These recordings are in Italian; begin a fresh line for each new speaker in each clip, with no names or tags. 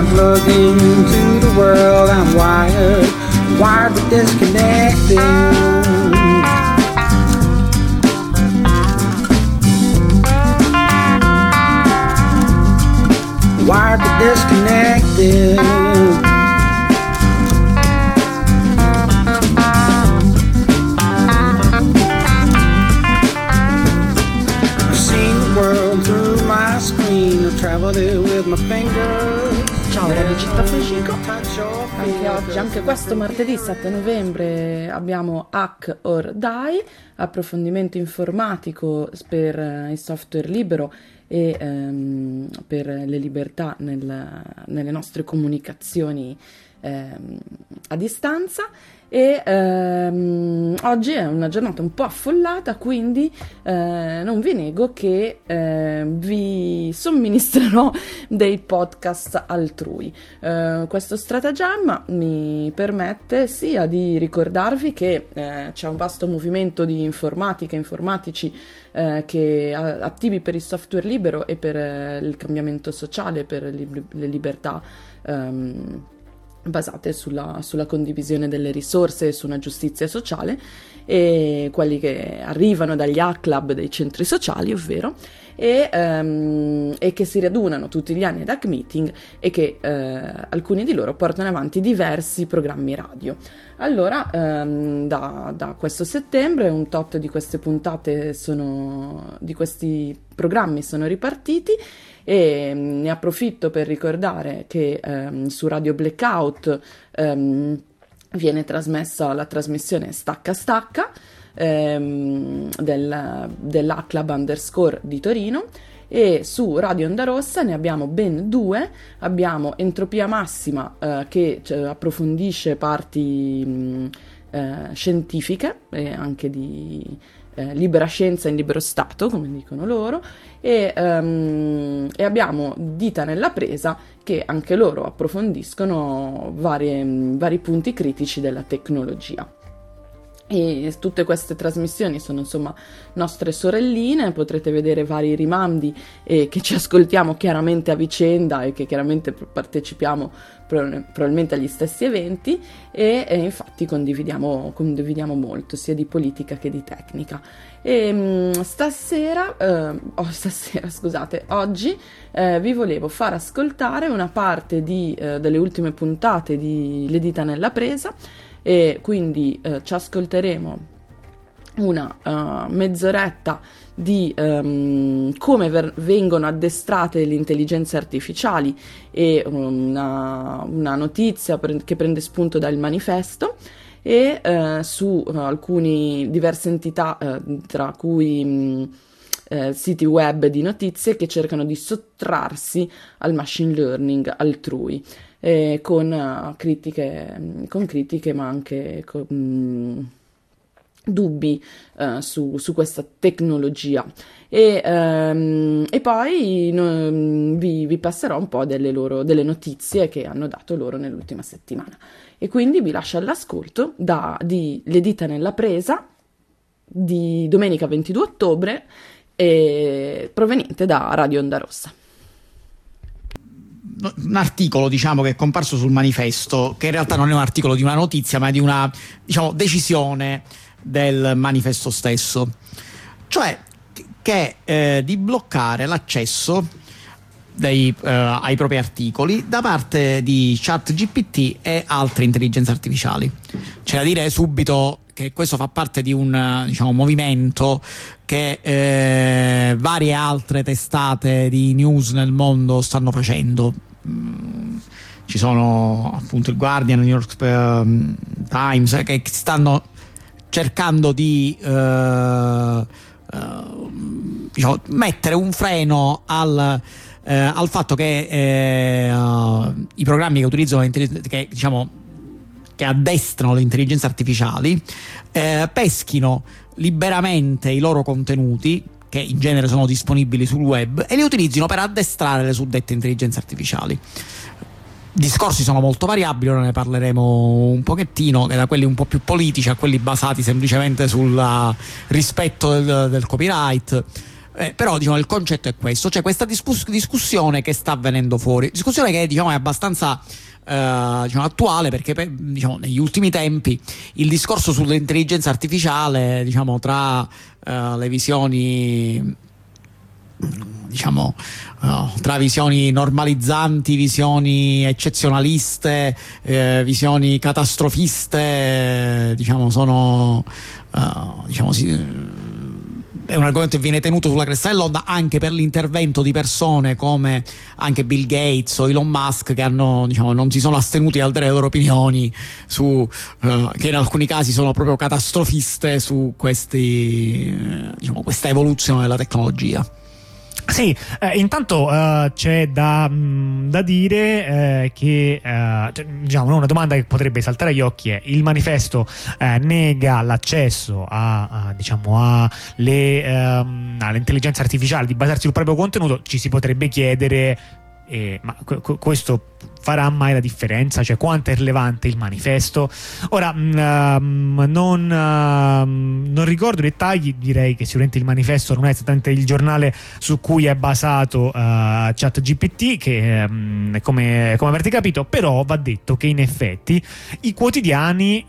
I'm plugged into the world. I'm wired, wired but disconnected. wired but disconnected.
Anche oggi, anche questo martedì 7 novembre abbiamo Hack or Die, approfondimento informatico per il software libero e ehm, per le libertà nel, nelle nostre comunicazioni ehm, a distanza e ehm, oggi è una giornata un po' affollata, quindi eh, non vi nego che eh, vi somministrerò dei podcast altrui. Eh, questo stratagemma mi permette sia di ricordarvi che eh, c'è un vasto movimento di informatica, informatici eh, che attivi per il software libero e per eh, il cambiamento sociale, per le, le libertà. Um, basate sulla, sulla, condivisione delle risorse e su una giustizia sociale e quelli che arrivano dagli A-Club dei centri sociali, ovvero, e, um, e, che si radunano tutti gli anni ad Hack Meeting e che uh, alcuni di loro portano avanti diversi programmi radio. Allora, um, da, da, questo settembre un tot di queste puntate sono, di questi programmi sono ripartiti e mm, ne approfitto per ricordare che um, su Radio Blackout um, viene trasmessa la trasmissione Stacca Stacca um, del, dell'Aclab underscore di Torino e su Radio Onda Rossa ne abbiamo ben due, abbiamo Entropia Massima uh, che cioè, approfondisce parti mh, uh, scientifiche e anche di eh, libera scienza in libero stato, come dicono loro, e, um, e, abbiamo Dita nella presa che anche loro approfondiscono varie, vari punti critici della tecnologia. E tutte queste trasmissioni sono insomma nostre sorelline, potrete vedere vari rimandi eh, che ci ascoltiamo chiaramente a vicenda e che chiaramente partecipiamo probabilmente agli stessi eventi e, e infatti condividiamo, condividiamo, molto sia di politica che di tecnica. E mm, stasera, eh, oh, stasera scusate, oggi eh, vi volevo far ascoltare una parte di, eh, delle ultime puntate di Le dita nella presa e quindi eh, ci ascolteremo una uh, mezz'oretta di um, come ver- vengono addestrate le intelligenze artificiali e una, una notizia pre- che prende spunto dal manifesto e uh, su uh, alcune diverse entità tra cui um, siti web di notizie che cercano di sottrarsi al machine learning altrui eh, con, uh, critiche, con, critiche, ma anche con mh, dubbi uh, su, su, questa tecnologia. E, um, e poi no, vi, vi, passerò un po' delle, loro, delle notizie che hanno dato loro nell'ultima settimana. E quindi vi lascio all'ascolto da, di Le dita nella presa di domenica 22 ottobre, eh, proveniente da Radio Onda Rossa
un articolo diciamo, che è comparso sul manifesto, che in realtà non è un articolo di una notizia, ma di una diciamo, decisione del manifesto stesso, cioè che eh, di bloccare l'accesso dei, eh, ai propri articoli da parte di ChatGPT e altre intelligenze artificiali. C'è da dire subito che questo fa parte di un diciamo, movimento che eh, varie altre testate di news nel mondo stanno facendo ci sono appunto il Guardian, il New York um, Times che stanno cercando di uh, diciamo, mettere un freno al, al fatto che i programmi che utilizzano che, diciamo, che addestrano le intelligenze artificiali peschino liberamente i loro contenuti che in genere sono disponibili sul web, e li utilizzino per addestrare le suddette intelligenze artificiali. Discorsi sono molto variabili, ora ne parleremo un pochettino, da quelli un po' più politici a quelli basati semplicemente sul rispetto del, del copyright. Eh, però diciamo, il concetto è questo, c'è questa discuss- discussione che sta avvenendo fuori, discussione che diciamo, è abbastanza eh, diciamo, attuale perché diciamo, negli ultimi tempi il discorso sull'intelligenza artificiale diciamo, tra uh, le visioni diciamo uh, tra visioni normalizzanti, visioni eccezionaliste, eh, visioni catastrofiste, diciamo sono uh, diciamo, si, è un argomento che viene tenuto sulla cresta dell'onda anche per l'intervento di persone come anche Bill Gates o Elon Musk che hanno, diciamo, non si sono astenuti dal dare le loro opinioni su, uh, che in alcuni casi sono proprio catastrofiste su questi, uh, diciamo, questa evoluzione della tecnologia.
Sì, eh, intanto eh, c'è da, mh, mm, da dire eh, che eh, cioè, diciamo, una domanda che potrebbe saltare agli occhi è il manifesto eh, nega l'accesso a, a, diciamo, alle, ehm, all'intelligenza artificiale di basarsi sul proprio contenuto, ci si potrebbe chiedere eh, ma questo farà mai la differenza? Cioè, quanto è rilevante il manifesto? Ora, mm, non, uh, non, ricordo i dettagli, direi che sicuramente il manifesto non è esattamente il giornale su cui è basato uh, ChatGPT, che um, come, come avrete capito, però va detto che in effetti i quotidiani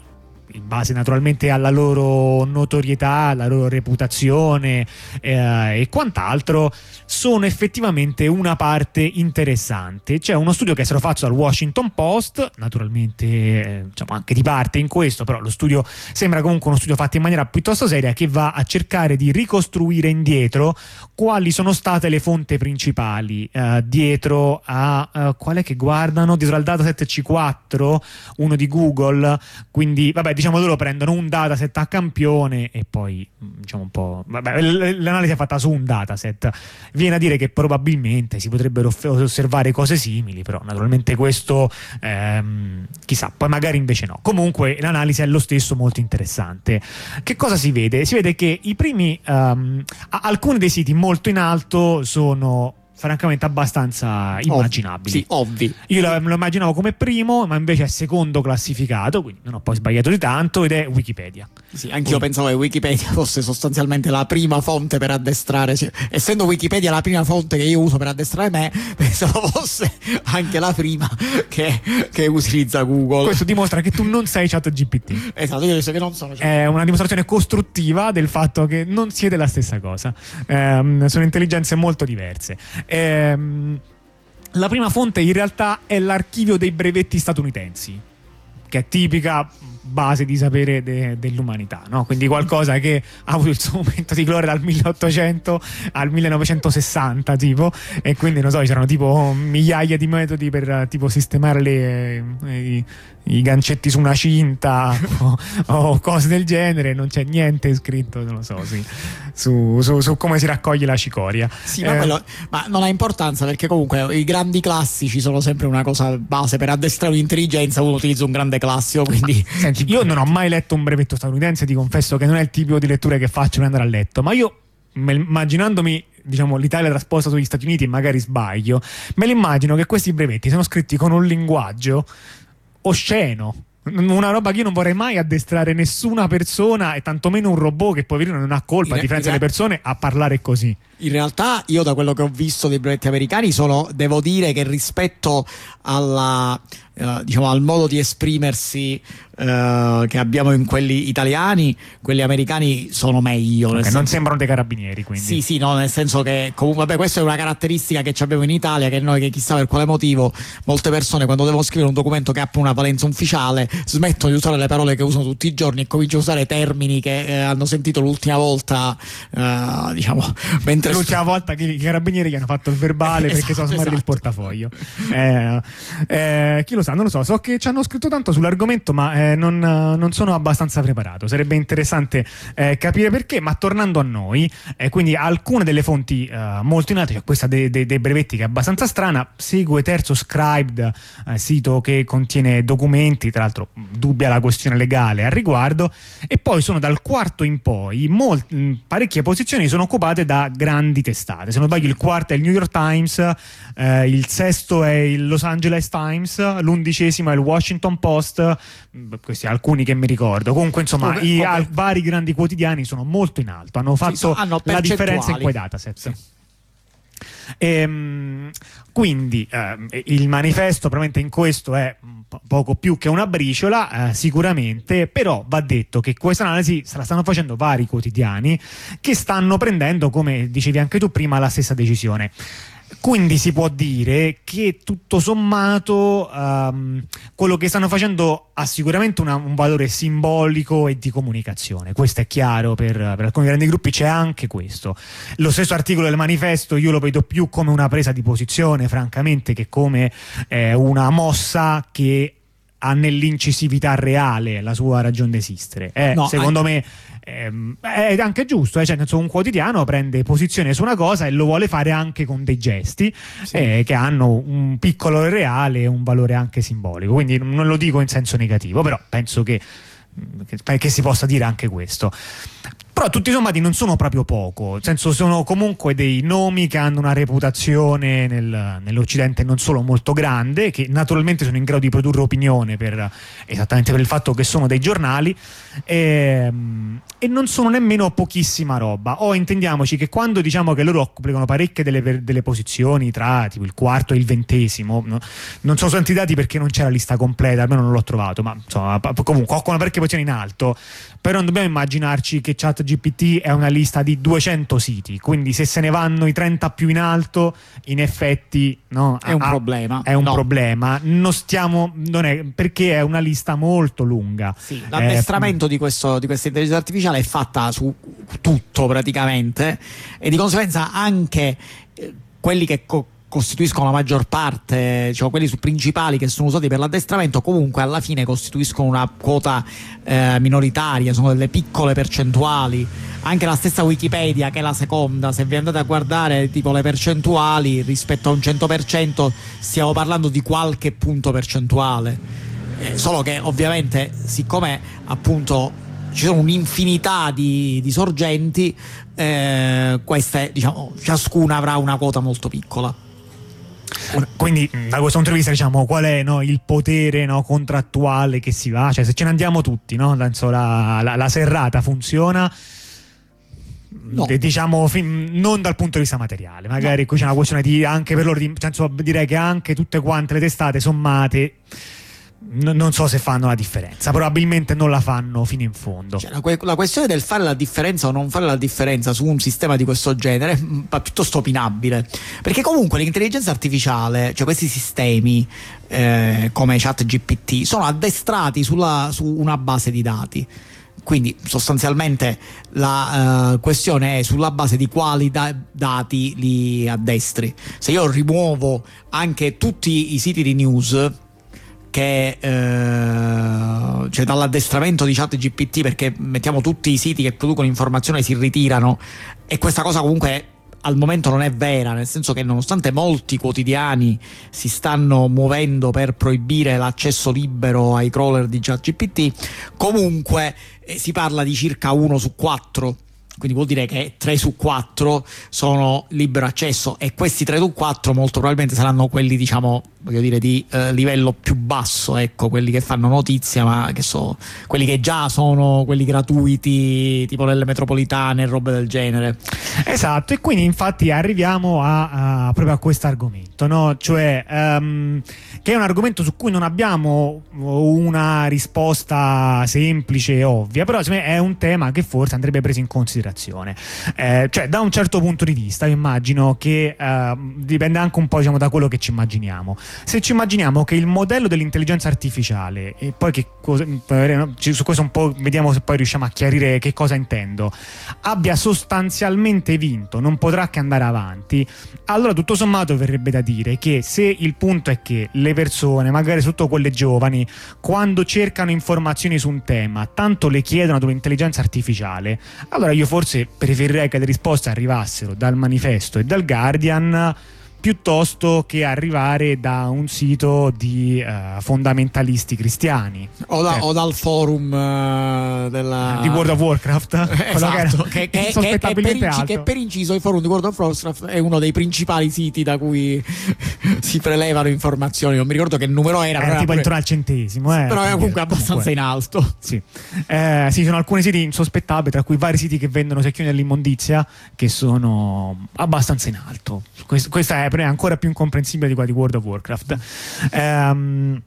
in base naturalmente alla loro notorietà, alla loro reputazione eh, e quant'altro, sono effettivamente una parte interessante. C'è uno studio che è stato fatto dal Washington Post, naturalmente eh, diciamo anche di parte in questo, però lo studio sembra comunque uno studio fatto in maniera piuttosto seria che va a cercare di ricostruire indietro quali sono state le fonti principali eh, dietro a uh, quale che guardano dietro al dataset C4, uno di Google, quindi vabbè diciamo loro prendono un dataset a campione e poi diciamo un po' vabbè, l'analisi è fatta su un dataset. Viene a dire che probabilmente si potrebbero osservare cose simili però naturalmente questo ehm, chissà poi magari invece no. Comunque l'analisi è lo stesso molto interessante. Che cosa si vede? si vede che i primi um, alcuni dei siti molto in alto sono francamente abbastanza immaginabili.
Sì, ovvi.
Io lo, lo, immaginavo come primo, ma invece è secondo classificato, quindi non ho poi sbagliato di tanto, id è Wikipedia.
Sì, anch'io quindi. pensavo che Wikipedia fosse sostanzialmente la prima fonte per addestrare, cioè, essendo Wikipedia la prima fonte che io uso per addestrare me, pensavo fosse anche la prima che, che utilizza Google.
Questo dimostra che tu non sei chat GPT.
Esatto, io dico che non sono
chat È una dimostrazione costruttiva del fatto che non siete la stessa cosa. Eh, sono intelligenze molto diverse. Ehm, la prima fonte in realtà è l'archivio dei brevetti statunitensi, che è tipica base di sapere de, dell'umanità, no? quindi qualcosa che ha avuto il suo momento di gloria dal 1800 al 1960 tipo e quindi non so, c'erano tipo migliaia di metodi per tipo sistemare le, eh, i gancetti su una cinta o, o, cose del genere, non c'è niente scritto, non lo so, sì, su, su, su, come si raccoglie la cicoria.
Sì, ma, eh, quello, ma, non ha importanza perché comunque i grandi classici sono sempre una cosa base per addestrare un'intelligenza, uno utilizza un grande classico, quindi...
Senti, io non ho mai letto un brevetto statunitense, ti confesso che non è il tipo di lettura che faccio per andare a letto, ma io immaginandomi diciamo, l'Italia trasposta sugli Stati Uniti magari sbaglio, me l'immagino che questi brevetti sono scritti con un linguaggio osceno. Una roba che io non vorrei mai addestrare nessuna persona e tantomeno un robot che poverino non ha colpa, a differenza delle persone, a parlare così.
In realtà io da quello che ho visto dei brevetti americani sono, devo dire che rispetto alla, uh, diciamo, al modo di esprimersi uh, che abbiamo in quelli italiani, quelli americani sono meglio.
Okay, senso... Non sembrano dei carabinieri quindi.
Sì, sì, no, nel senso che comunque vabbè, questa è una caratteristica che abbiamo in Italia, che noi che chissà per quale motivo molte persone quando devono scrivere un documento che ha una valenza ufficiale smettono di usare le parole che usano tutti i giorni e cominciano a usare termini che eh, hanno sentito l'ultima volta, uh, diciamo, mentre
l'ultima volta che i carabinieri gli hanno fatto il verbale esatto, perché sono smarriti esatto. il portafoglio. Eh, eh, chi lo sa, non lo so. So che ci hanno scritto tanto sull'argomento, ma eh, non, non, sono abbastanza preparato. Sarebbe interessante eh, capire perché. Ma tornando a noi, eh, quindi alcune delle fonti eh, molto in alto, cioè questa dei, dei, dei, brevetti che è abbastanza strana, segue Terzo Scribed, sito che contiene documenti, tra l'altro dubbia la questione legale al riguardo, e poi sono dal quarto in poi, molti, parecchie posizioni sono occupate da grandi grandi testate. Se non sbaglio, il quarto è il New York Times, eh, il sesto è il Los Angeles Times, l'undicesimo è il Washington Post. Mm, questi alcuni che mi ricordo. Comunque, insomma,
Come-
i
come-
vari grandi quotidiani sono molto in alto. Hanno fatto
so- hanno
la differenza in quei dataset. Ehm, quindi ehm, il manifesto probabilmente in questo è poco più che una briciola, eh, sicuramente, però va detto che questa analisi se la stanno facendo vari quotidiani che stanno prendendo, come dicevi anche tu prima, la stessa decisione. Quindi si può dire che tutto sommato ehm, quello che stanno facendo ha sicuramente una- un valore simbolico e di comunicazione, questo è chiaro per, per alcuni grandi gruppi, c'è anche questo. Lo stesso articolo del manifesto io lo vedo più come una presa di posizione, francamente, che come eh, una mossa che ha nell'incisività reale la sua ragione d'esistere. Eh,
No,
secondo me ehm, è anche giusto, eh, cioè, un quotidiano prende posizione su una cosa e lo vuole fare anche con dei gesti eh, che hanno un piccolo reale e un valore anche simbolico. Quindi non lo dico in senso negativo, però penso che, che- che si possa dire anche questo. Però tutti sommati non sono proprio poco, nel senso sono comunque dei nomi che hanno una reputazione nel- nell'Occidente non solo molto grande, che naturalmente sono in grado di produrre opinione per, esattamente per il fatto che sono dei giornali ehm, e non sono nemmeno pochissima roba. O intendiamoci che quando diciamo che loro occupano parecchie delle, delle posizioni tra tipo il quarto e il ventesimo, no? non sono stati dati perché non c'è la lista completa, almeno non l'ho trovato, ma insomma, comunque occupano parecchie posizioni in alto, però non dobbiamo immaginarci che ChatGPT è una lista di 200 siti, quindi se se ne vanno i 30 più in alto, in effetti no,
È un
ha-
problema.
È un
No.
problema, non stiamo, non è, perché è una lista molto lunga.
Sì,
Eh,
l'addestramento di, questo, di questa intelligenza artificiale è fatta su tutto praticamente e di conseguenza anche eh, quelli che co- costituiscono la maggior parte, cioè quelli principali che sono usati per l'addestramento, comunque alla fine costituiscono una quota eh, minoritaria, sono delle piccole percentuali. Anche la stessa Wikipedia, che è la seconda, se vi andate a guardare tipo le percentuali rispetto a un 100%, stiamo parlando di qualche punto percentuale. Eh, solo che ovviamente siccome appunto ci sono un'infinità di, di sorgenti eh, queste diciamo ciascuna avrà una quota molto piccola
Quindi mh, da questo punto di vista diciamo qual è no, il potere no, contrattuale che si va, cioè se ce ne andiamo tutti, no? La, la- la serrata funziona.
No.
Diciamo non dal punto di vista materiale, magari qui c'è una questione di anche per loro, di, cioè, insomma, direi che anche tutte quante le testate sommate n- non so se fanno la differenza, probabilmente non la fanno fino in fondo.
Cioè, la, que- la questione del fare la differenza o non fare la differenza su un sistema di questo genere è mm, piuttosto opinabile. Perché comunque l'intelligenza artificiale, cioè questi sistemi eh, come ChatGPT, sono addestrati sulla- su una base di dati. Quindi sostanzialmente la eh, questione è sulla base di quali da- dati li addestri. Se io rimuovo anche tutti i siti di news che eh, cioè dall'addestramento di chat GPT perché mettiamo tutti i siti che producono informazione si ritirano e questa cosa comunque al momento non è vera, nel senso che nonostante molti quotidiani si stanno muovendo per proibire l'accesso libero ai crawler di ChatGPT, comunque eh, si parla di circa uno su quattro. Quindi vuol dire che 3 su 4 sono libero accesso e questi 3 su 4 molto probabilmente saranno quelli, diciamo, voglio dire, di eh, livello più basso, ecco, quelli che fanno notizia, ma che so, quelli che già sono quelli gratuiti, tipo nelle metropolitane e robe del genere.
Esatto, e quindi infatti arriviamo a, a- proprio a questo argomento, no? cioè ehm, che è un argomento su cui non abbiamo una risposta semplice e ovvia, però è un tema che forse andrebbe preso in considerazione. Eh, cioè, da un certo punto di vista, immagino che ehm, dipende anche un po' diciamo, da quello che ci immaginiamo. Se ci immaginiamo che il modello dell'intelligenza artificiale, e poi che cosa, su questo un po' vediamo se poi riusciamo a chiarire che cosa intendo, abbia sostanzialmente vinto, non potrà che andare avanti, allora tutto sommato verrebbe da dire che se il punto è che le persone, magari soprattutto quelle giovani, quando cercano informazioni su un tema, tanto le chiedono ad un'intelligenza artificiale, allora io forse preferirei che le risposte arrivassero dal manifesto e dal Guardian piuttosto che arrivare da un sito di uh, fondamentalisti cristiani.
O, da, o dal forum uh, della...
di World of Warcraft?
Esatto, che, che, che, che, per inci- che, per inciso il forum di World of Warcraft è uno dei principali siti da cui si prelevano informazioni. Non mi ricordo che numero era,
era tipo pure... intorno al centesimo eh,
però è comunque abbastanza comunque. in alto.
sì. Eh, sì sono alcuni siti insospettabili tra cui vari siti che vendono secchioni dell'immondizia che sono abbastanza in alto. Questa è è ancora più incomprensibile di quella di World of Warcraft. Um,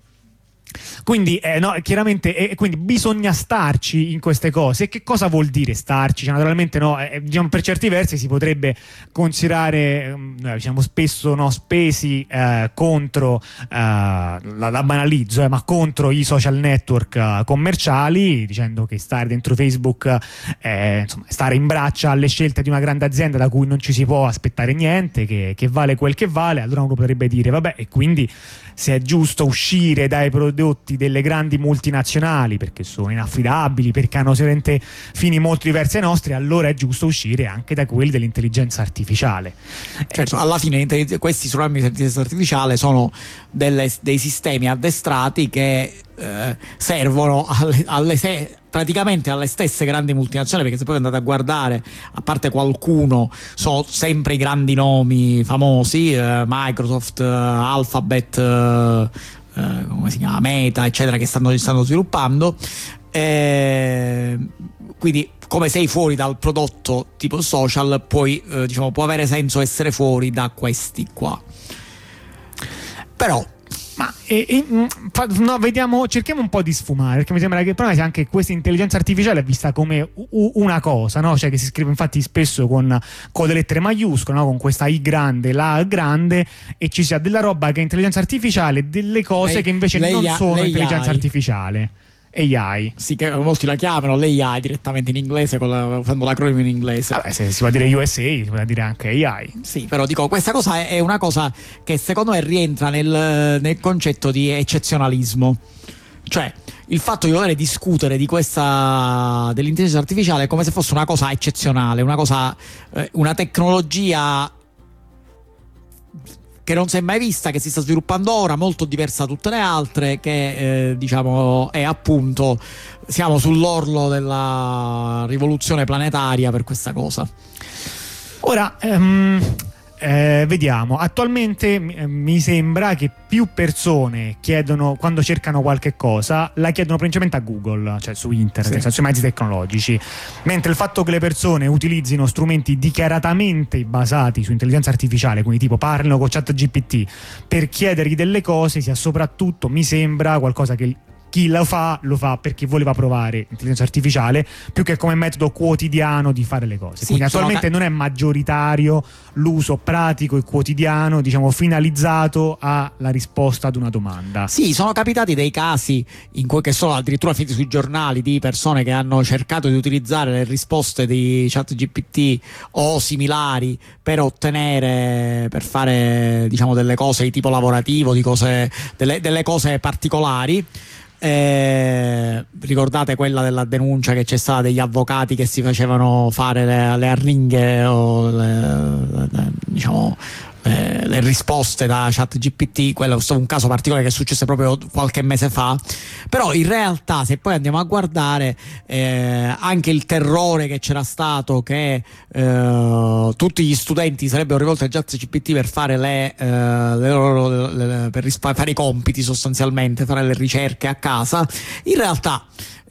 quindi, eh, no, chiaramente, eh, quindi bisogna starci in queste cose. Che cosa vuol dire starci? Cioè, naturalmente, no, eh, diciamo, per certi versi si potrebbe considerare, mm, eh, diciamo, spesso no, spesi eh, contro, eh, la, la, banalizzo, ma contro i social network commerciali, dicendo che stare dentro Facebook, insomma, stare in braccia alle scelte di una grande azienda da cui non ci si può aspettare niente, che, che vale quel che vale, allora uno potrebbe dire, vabbè, e quindi se è giusto uscire dai prodotti delle grandi multinazionali perché sono inaffidabili, perché hanno sicuramente fini molto diversi dai nostri, allora è giusto uscire anche da quelli dell'intelligenza artificiale.
Certo, alla fine questi programmi di intelligenza artificiale sono delle, dei sistemi addestrati che eh, servono alle, alle se- praticamente alle stesse grandi multinazionali perché se poi andate a guardare a parte qualcuno sono sempre i grandi nomi famosi eh, Microsoft, eh, Alphabet eh, eh, come si chiama Meta eccetera che stanno, stanno sviluppando. Eh, quindi come sei fuori dal prodotto tipo social poi diciamo può avere senso essere fuori da questi qua. Però
e, e, mm, no, vediamo, cerchiamo un po' di sfumare, perché mi sembra che il problema sia anche questa intelligenza artificiale è vista come u- una cosa, no? cioè che si scrive infatti spesso con, con le lettere maiuscole, no? con questa I grande, la grande, e ci sia della roba che è intelligenza artificiale, delle cose lei, che invece non sono intelligenza artificiale. AI.
Sì, che molti la chiamano l'AI direttamente in inglese, la, facendo l'acronimo in inglese.
Vabbè, se si può dire USA, si può dire anche AI.
Sì, però dico, questa cosa è una cosa che secondo me rientra nel, nel concetto di eccezionalismo. Cioè, il fatto di voler discutere di questa dell'intelligenza artificiale è come se fosse una cosa eccezionale, una cosa, eh, una tecnologia che non si è mai vista, che si sta sviluppando ora, molto diversa da tutte le altre, che eh, diciamo è appunto siamo sull'orlo della rivoluzione planetaria per questa cosa.
Ora, um, eh, vediamo, attualmente eh, mi sembra che più persone chiedono, quando cercano qualche cosa, la chiedono principalmente a Google, cioè su internet, sì. sui mezzi tecnologici, mentre il fatto che le persone utilizzino strumenti dichiaratamente basati su intelligenza artificiale, quindi tipo parlino con chat GPT, per chiedergli delle cose sia soprattutto, mi sembra, qualcosa che chi lo fa lo fa perché voleva provare intelligenza artificiale più che come metodo quotidiano di fare le cose. Sì, Quindi attualmente ca- non è maggioritario l'uso pratico e quotidiano, diciamo finalizzato alla risposta ad una domanda.
Sì, sono capitati dei casi in cui che sono addirittura finiti sui giornali di persone che hanno cercato di utilizzare le risposte di chat GPT o similari per ottenere per fare diciamo delle cose di tipo lavorativo, di cose, delle, delle cose particolari eh, ricordate quella della denuncia che c'è stata degli avvocati che si facevano fare le, le arringhe o le, le, diciamo eh, le risposte da chat GPT, quello è un caso particolare che è successo proprio qualche mese fa, però in realtà se poi andiamo a guardare eh, anche il terrore che c'era stato che eh, tutti gli studenti sarebbero rivolti a chat GPT per fare, le, eh, le loro, le, per rispa- fare i compiti sostanzialmente, fare le ricerche a casa, in realtà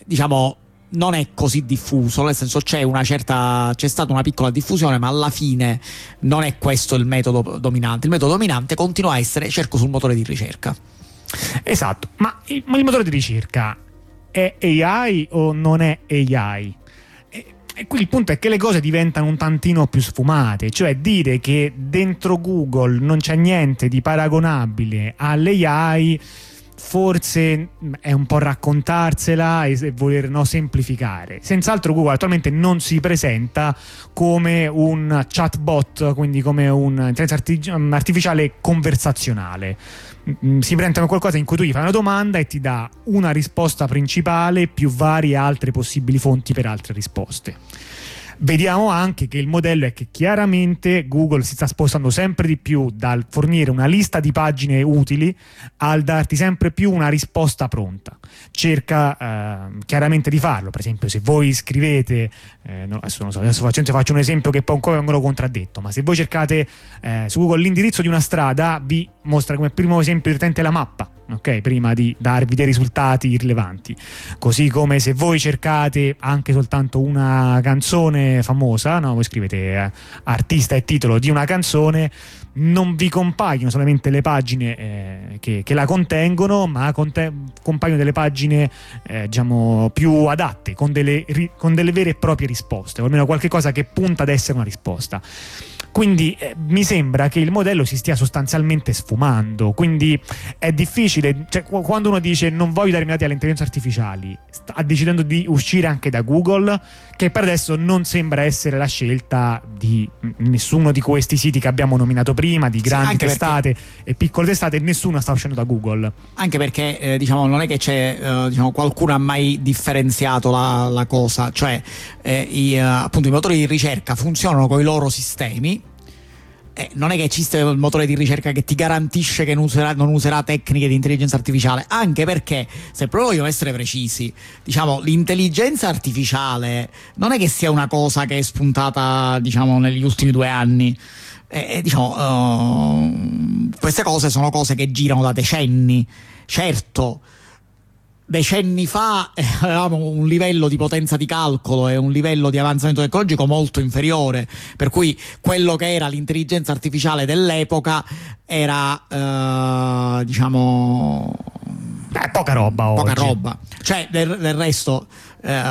diciamo non è così diffuso, nel senso c'è una certa c'è stata una piccola diffusione, ma alla fine non è questo il metodo dominante. Il metodo dominante continua a essere cerco sul motore di ricerca.
Esatto, ma il, ma il motore di ricerca è AI o non è AI? E qui il punto è che le cose diventano un tantino più sfumate, cioè dire che dentro Google non c'è niente di paragonabile all'AI forse è un po' raccontarsela e voler no, semplificare. Senz'altro Google attualmente non si presenta come un chatbot, quindi come un'intelligenza artificiale conversazionale. Mm, si presenta come qualcosa in cui tu gli fai una domanda e ti dà una risposta principale più varie altre possibili fonti per altre risposte. Vediamo anche che il modello è che chiaramente Google si sta spostando sempre di più dal fornire una lista di pagine utili al darti sempre più una risposta pronta. Cerca eh, chiaramente di farlo, per esempio se voi scrivete, eh, no, adesso, so, adesso faccio, faccio, un esempio che poi ancora vengono contraddetto, ma se voi cercate eh, su Google l'indirizzo di una strada vi mostra come primo esempio direttamente la mappa ok? Prima di darvi dei risultati rilevanti. Così come se voi cercate anche soltanto una canzone famosa, no? voi scrivete eh, artista e titolo di una canzone, non vi compaiono solamente le pagine eh, che, che, la contengono, ma conte- compaiono delle pagine eh, diciamo più adatte, con delle, ri- con delle vere e proprie risposte, o almeno qualche cosa che punta ad essere una risposta. Quindi eh, mi sembra che il modello si stia sostanzialmente sfumando. Quindi è difficile, cioè, quando uno dice non voglio dare dati alle intelligenze artificiali, sta decidendo di uscire anche da Google, che per adesso non sembra essere la scelta di nessuno di questi siti che abbiamo nominato prima, di grandi sì, testate perché... e piccole testate, nessuno sta uscendo da Google.
Anche perché eh, diciamo, non è che c'è eh, diciamo, qualcuno ha mai differenziato la, la cosa, cioè eh, i, uh, appunto, i motori di ricerca funzionano con i loro sistemi eh, non è che esiste il motore di ricerca che ti garantisce che non userà, non userà, tecniche di intelligenza artificiale, anche perché, se proprio vogliamo essere precisi, diciamo, l'intelligenza artificiale non è che sia una cosa che è spuntata, diciamo, negli ultimi due anni. Eh, diciamo, uh, queste cose sono cose che girano da decenni. Certo, decenni fa eh, avevamo un livello di potenza di calcolo e un livello di avanzamento tecnologico molto inferiore, per cui quello che era l'intelligenza artificiale dell'epoca era, eh, diciamo...
Beh, poca roba
poca
oggi.
roba. Cioè, del, del resto, eh,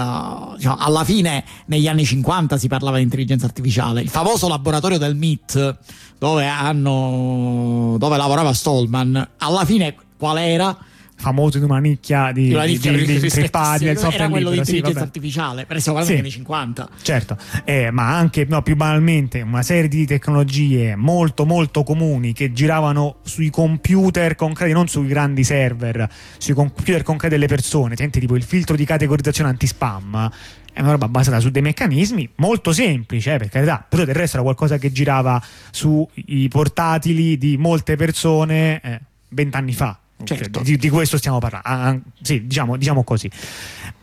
diciamo, alla fine, negli anni 50 si parlava di intelligenza artificiale. Il famoso laboratorio del MIT, dove, hanno, dove lavorava Stallman, alla fine qual era?
Famoso di una nicchia di,
una nicchia di,
di, di
software era quello
libero,
di intelligenza
sì,
artificiale per essere sì, anni 50
certo. Eh, ma anche no, più banalmente una serie di tecnologie molto molto comuni che giravano sui computer concreti non sui grandi server sui computer concreti delle persone senti tipo il filtro di categorizzazione anti-spam è una roba basata su dei meccanismi molto semplici, eh, per carità, però del resto era qualcosa che girava sui portatili di molte persone eh, vent'anni fa. Certo. Di, di, questo stiamo parlando, ah, ah, sì, diciamo, diciamo, così.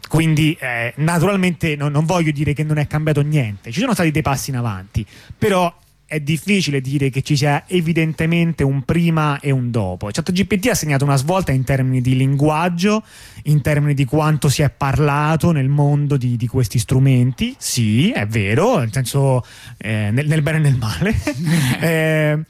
Quindi eh, naturalmente no, non voglio dire che non è cambiato niente, ci sono stati dei passi in avanti, però è difficile dire che ci sia evidentemente un prima e un dopo. ChatGPT ha segnato una svolta in termini di linguaggio, in termini di quanto si è parlato nel mondo di, di questi strumenti. Sì, è vero, nel senso eh, nel, nel, bene e nel male. eh,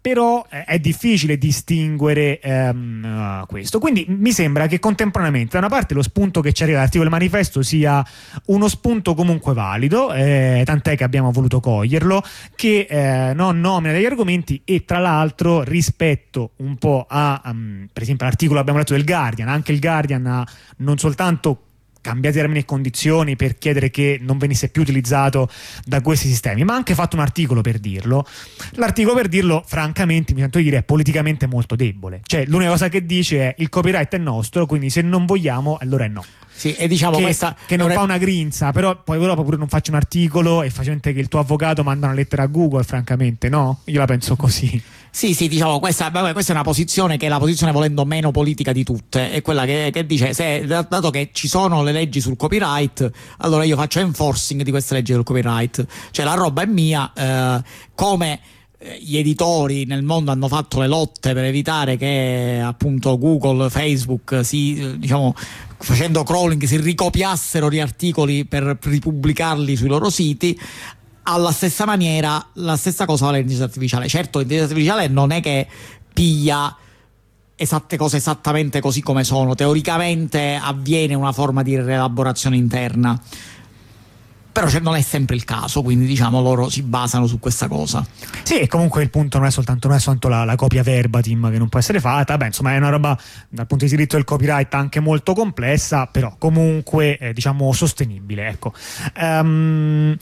però eh, è difficile distinguere ehm, uh, questo. Quindi mi sembra che contemporaneamente, da una parte, lo spunto che ci arriva dall'articolo del manifesto sia uno spunto comunque valido, eh, tant'è che abbiamo voluto coglierlo, che eh, non nomina degli argomenti e tra l'altro rispetto un po' a, um, per esempio, l'articolo abbiamo letto del Guardian, anche il Guardian ha non soltanto cambiare termini e condizioni per chiedere che non venisse più utilizzato da questi sistemi, ma ha anche fatto un articolo per dirlo. L'articolo per dirlo, francamente, mi sento di dire, è politicamente molto debole. Cioè, l'unica cosa che dice è il copyright è nostro, quindi se non vogliamo, allora è no.
Sì, e diciamo
che,
questa
che non fa una grinza, però poi dopo pure non faccio un articolo e facilmente che il tuo avvocato manda una lettera a Google, francamente, no? Io la penso così.
Sì, sì, diciamo, questa, questa, è una posizione che è la posizione volendo meno politica di tutte, è quella che, che, dice, se, dato che ci sono le leggi sul copyright, allora io faccio enforcing di queste leggi sul copyright, cioè la roba è mia, eh, come gli editori nel mondo hanno fatto le lotte per evitare che appunto Google, Facebook si, diciamo, facendo crawling si ricopiassero gli articoli per ripubblicarli sui loro siti alla stessa maniera, la stessa cosa vale l'intelligenza artificiale. Certo, l'intelligenza artificiale non è che piglia esatte cose esattamente così come sono. Teoricamente avviene una forma di rielaborazione interna. Però cioè, non è sempre il caso, quindi diciamo loro si basano su questa cosa.
Sì, e comunque il punto non è soltanto, non è soltanto la, la, copia verbatim che non può essere fatta, beh, insomma, è una roba dal punto di diritto del copyright anche molto complessa, però comunque eh, diciamo sostenibile. Ecco. Um,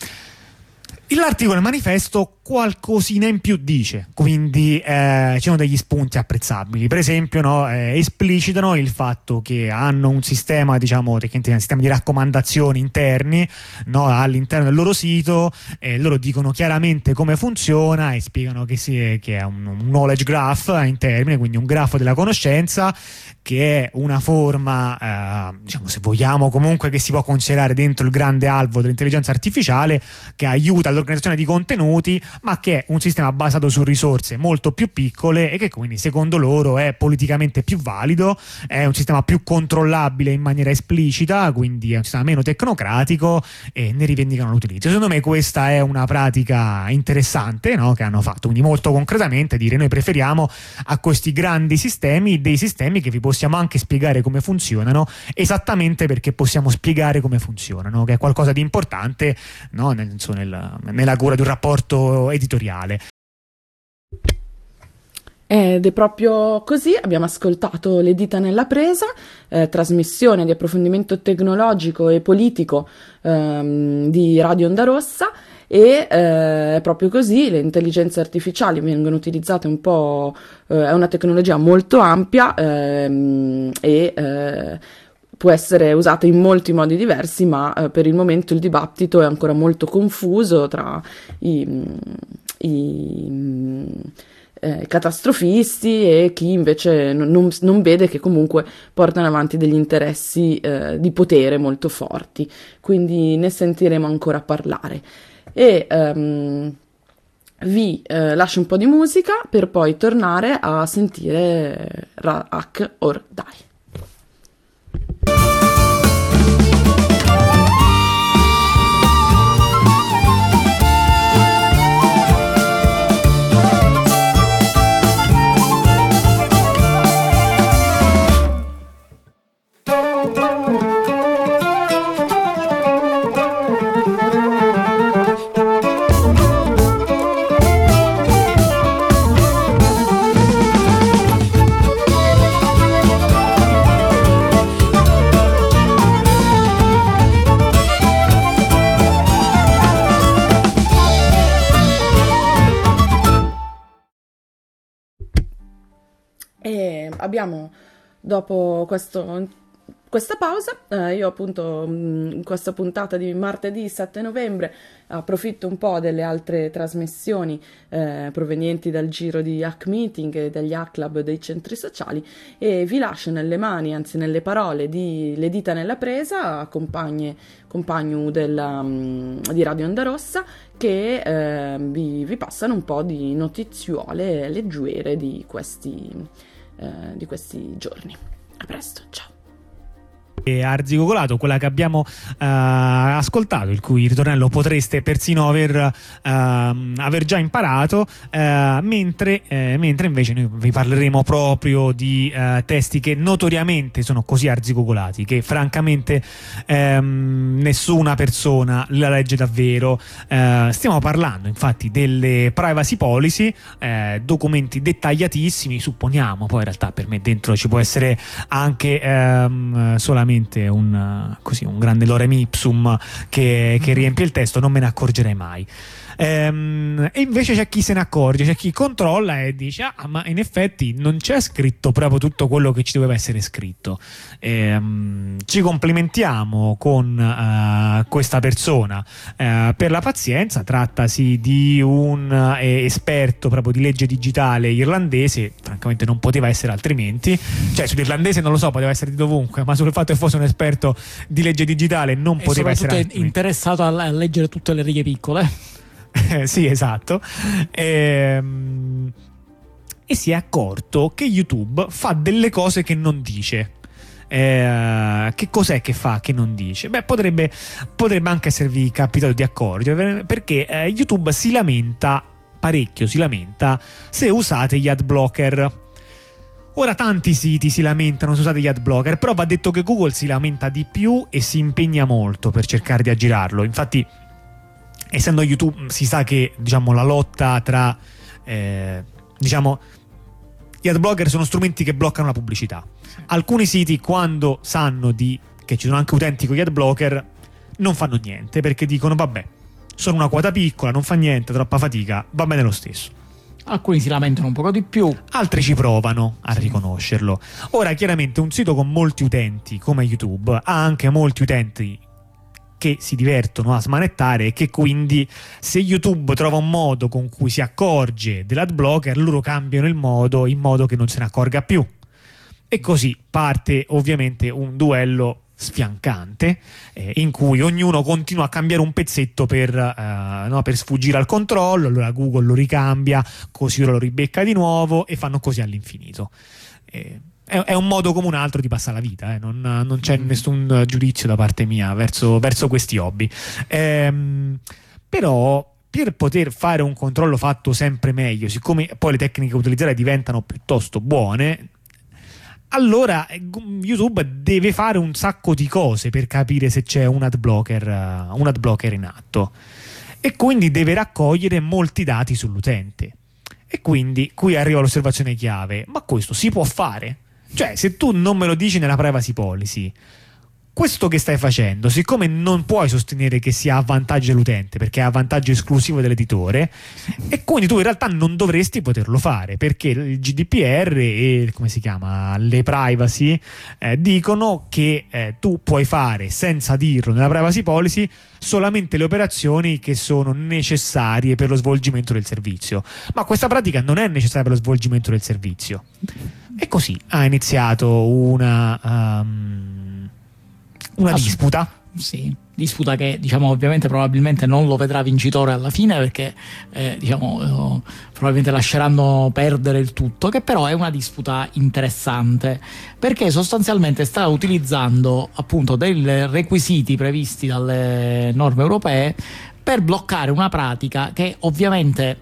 L'articolo del manifesto qualcosina in più dice, quindi eh, ci sono degli spunti apprezzabili. Per esempio, no, eh, esplicitano il fatto che hanno un sistema, diciamo, un sistema di raccomandazioni interni no, all'interno del loro sito, eh, loro dicono chiaramente come funziona e spiegano che, si, che è un, un knowledge graph in termine, quindi un grafo della conoscenza che è una forma, eh, diciamo, se vogliamo, comunque che si può considerare dentro il grande alvo dell'intelligenza artificiale, che aiuta all'organizzazione di contenuti, ma che è un sistema basato su risorse molto più piccole e che quindi secondo loro è politicamente più valido, è un sistema più controllabile in maniera esplicita, quindi è un sistema meno tecnocratico e ne rivendicano l'utilizzo. Secondo me questa è una pratica interessante no? che hanno fatto, quindi molto concretamente dire noi preferiamo a questi grandi sistemi dei sistemi che vi possiamo anche spiegare come funzionano esattamente perché possiamo spiegare come funzionano, che è qualcosa di importante no? nel, nel, nella cura di un rapporto editoriale.
Ed è proprio così, abbiamo ascoltato Le dita nella presa, eh, trasmissione di approfondimento tecnologico e politico ehm, di Radio Onda Rossa e eh, proprio così, le intelligenze artificiali vengono utilizzate un po', eh, è una tecnologia molto ampia ehm, e eh, può essere usata in molti modi diversi, ma eh, per il momento il dibattito è ancora molto confuso tra i, i eh, catastrofisti e chi invece non, non, vede che comunque portano avanti degli interessi eh, di potere molto forti. Quindi ne sentiremo ancora parlare e um, vi eh, lascio un po' di musica per poi tornare a sentire Hack or Die. Dopo questo, questa pausa, eh, io appunto mm, in questa puntata di martedì 7 novembre approfitto un po' delle altre trasmissioni eh, provenienti dal giro di Hack Meeting e dagli Hack Club dei centri sociali e vi lascio nelle mani, anzi nelle parole di Le dita nella presa, compagne, compagno della, um, di Radio Onda Rossa, che eh, vi, vi passano un po' di notiziole leggere di questi eh, di questi giorni. A presto, ciao
arzigogolato, quella che abbiamo uh, ascoltato, il cui ritornello potreste persino aver, uh, aver già imparato, uh, mentre, eh, mentre, invece noi vi parleremo proprio di testi che notoriamente sono così arzigogolati che francamente um, nessuna persona la legge davvero. stiamo parlando infatti delle privacy policy, documenti dettagliatissimi, supponiamo, poi in realtà per me dentro ci può essere anche um, solamente veramente un, così, un grande lorem ipsum che, che riempie il testo, non me ne accorgerei mai. Ehm, e invece c'è chi se ne accorge, c'è chi controlla e dice: Ah, ma in effetti non c'è scritto proprio tutto quello che ci doveva essere scritto. Ehm, ci complimentiamo con uh, questa persona uh, per la pazienza. Trattasi di un uh, esperto proprio di legge digitale irlandese. Francamente, non poteva essere altrimenti. Cioè, sull'irlandese non lo so, poteva essere di dovunque, ma sul fatto che fosse un esperto di legge digitale non e poteva essere altrimenti.
interessato a leggere tutte le righe piccole.
sì, esatto. Ehm, e si è accorto che YouTube fa delle cose che non dice. Eh, che cos'è che fa che non dice? Beh, potrebbe, potrebbe anche esservi capitato di accorgere perché eh, YouTube si lamenta parecchio, si lamenta se usate gli ad blocker. Ora tanti siti si lamentano se usate gli ad blocker, però va detto che Google si lamenta di più e si impegna molto per cercare di aggirarlo. Infatti essendo YouTube si sa che diciamo, la lotta tra eh, diciamo gli ad blogger sono strumenti che bloccano la pubblicità. Alcuni siti quando sanno di, che ci sono anche utenti con gli ad blocker non fanno niente perché dicono vabbè sono una quota piccola, non fa niente, troppa fatica, va bene lo stesso.
Alcuni si lamentano un poco di più,
altri ci provano a riconoscerlo. Ora, chiaramente, un sito con molti utenti come YouTube ha anche molti utenti che si divertono a smanettare e che quindi se YouTube trova un modo con cui si accorge dell'ad blocker, loro cambiano il modo in modo che non se ne accorga più. E così parte ovviamente un duello sfiancante eh, in cui ognuno continua a cambiare un pezzetto per, eh, no, per, sfuggire al controllo, allora Google lo ricambia, così ora lo ribecca di nuovo e fanno così all'infinito. Eh, è, è, un modo come un altro di passare la vita, eh, non, non, c'è mm. nessun giudizio da parte mia verso, verso questi hobby. Ehm, però per poter fare un controllo fatto sempre meglio, siccome poi le tecniche utilizzate diventano piuttosto buone, allora eh, YouTube deve fare un sacco di cose per capire se c'è un ad blocker, uh, un ad blocker in atto e quindi deve raccogliere molti dati sull'utente. E quindi qui arriva l'osservazione chiave: ma questo si può fare? Cioè, se tu non me lo dici nella privacy policy, questo che stai facendo, siccome non puoi sostenere che sia a vantaggio dell'utente, perché è a vantaggio esclusivo dell'editore, e quindi tu in realtà non dovresti poterlo fare, perché il GDPR e come si chiama, le privacy eh, dicono che eh, tu puoi fare senza dirlo nella privacy policy solamente le operazioni che sono necessarie per lo svolgimento del servizio. Ma questa pratica non è necessaria per lo svolgimento del servizio. E così ha iniziato una. Um, una disputa.
Sì, disputa che diciamo ovviamente probabilmente non lo vedrà vincitore alla fine perché eh, diciamo eh, probabilmente lasceranno perdere il tutto che però è una disputa interessante perché sostanzialmente sta utilizzando appunto dei requisiti previsti dalle norme europee per bloccare una pratica che ovviamente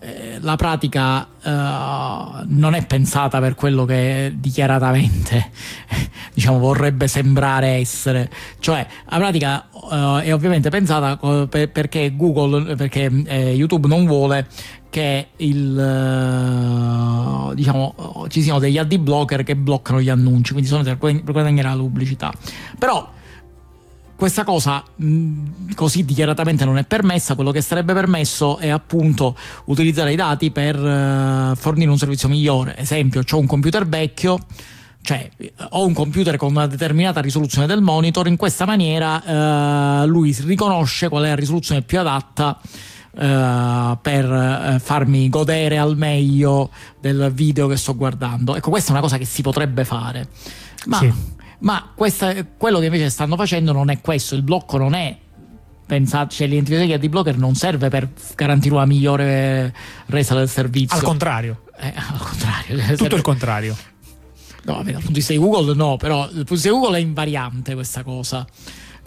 eh, la pratica uh, non è pensata per quello che dichiaratamente diciamo, vorrebbe sembrare essere. Cioè la pratica uh, è ovviamente pensata per, perché Google perché eh, YouTube non vuole che il, uh, diciamo, ci siano degli ad blocker che bloccano gli annunci quindi sono per guadagnare la pubblicità. Però questa cosa mh, così dichiaratamente non è permessa, quello che sarebbe permesso è appunto utilizzare i dati per uh, fornire un servizio migliore. Esempio, ho un computer vecchio, cioè ho un computer con una determinata risoluzione del monitor, in questa maniera uh, lui riconosce qual è la risoluzione più adatta per farmi godere al meglio del video che sto guardando. Ecco, questa è una cosa che si potrebbe fare. Ma sì ma questa, quello che invece stanno facendo non è questo, il blocco non è pensate, cioè l'identificazione di blocker non serve per garantire una migliore resa del servizio.
Al contrario.
Eh, al contrario.
Tutto serve... il contrario.
No, vabbè, dal punto di vista di Google no, però dal punto di vista di Google è invariante questa cosa.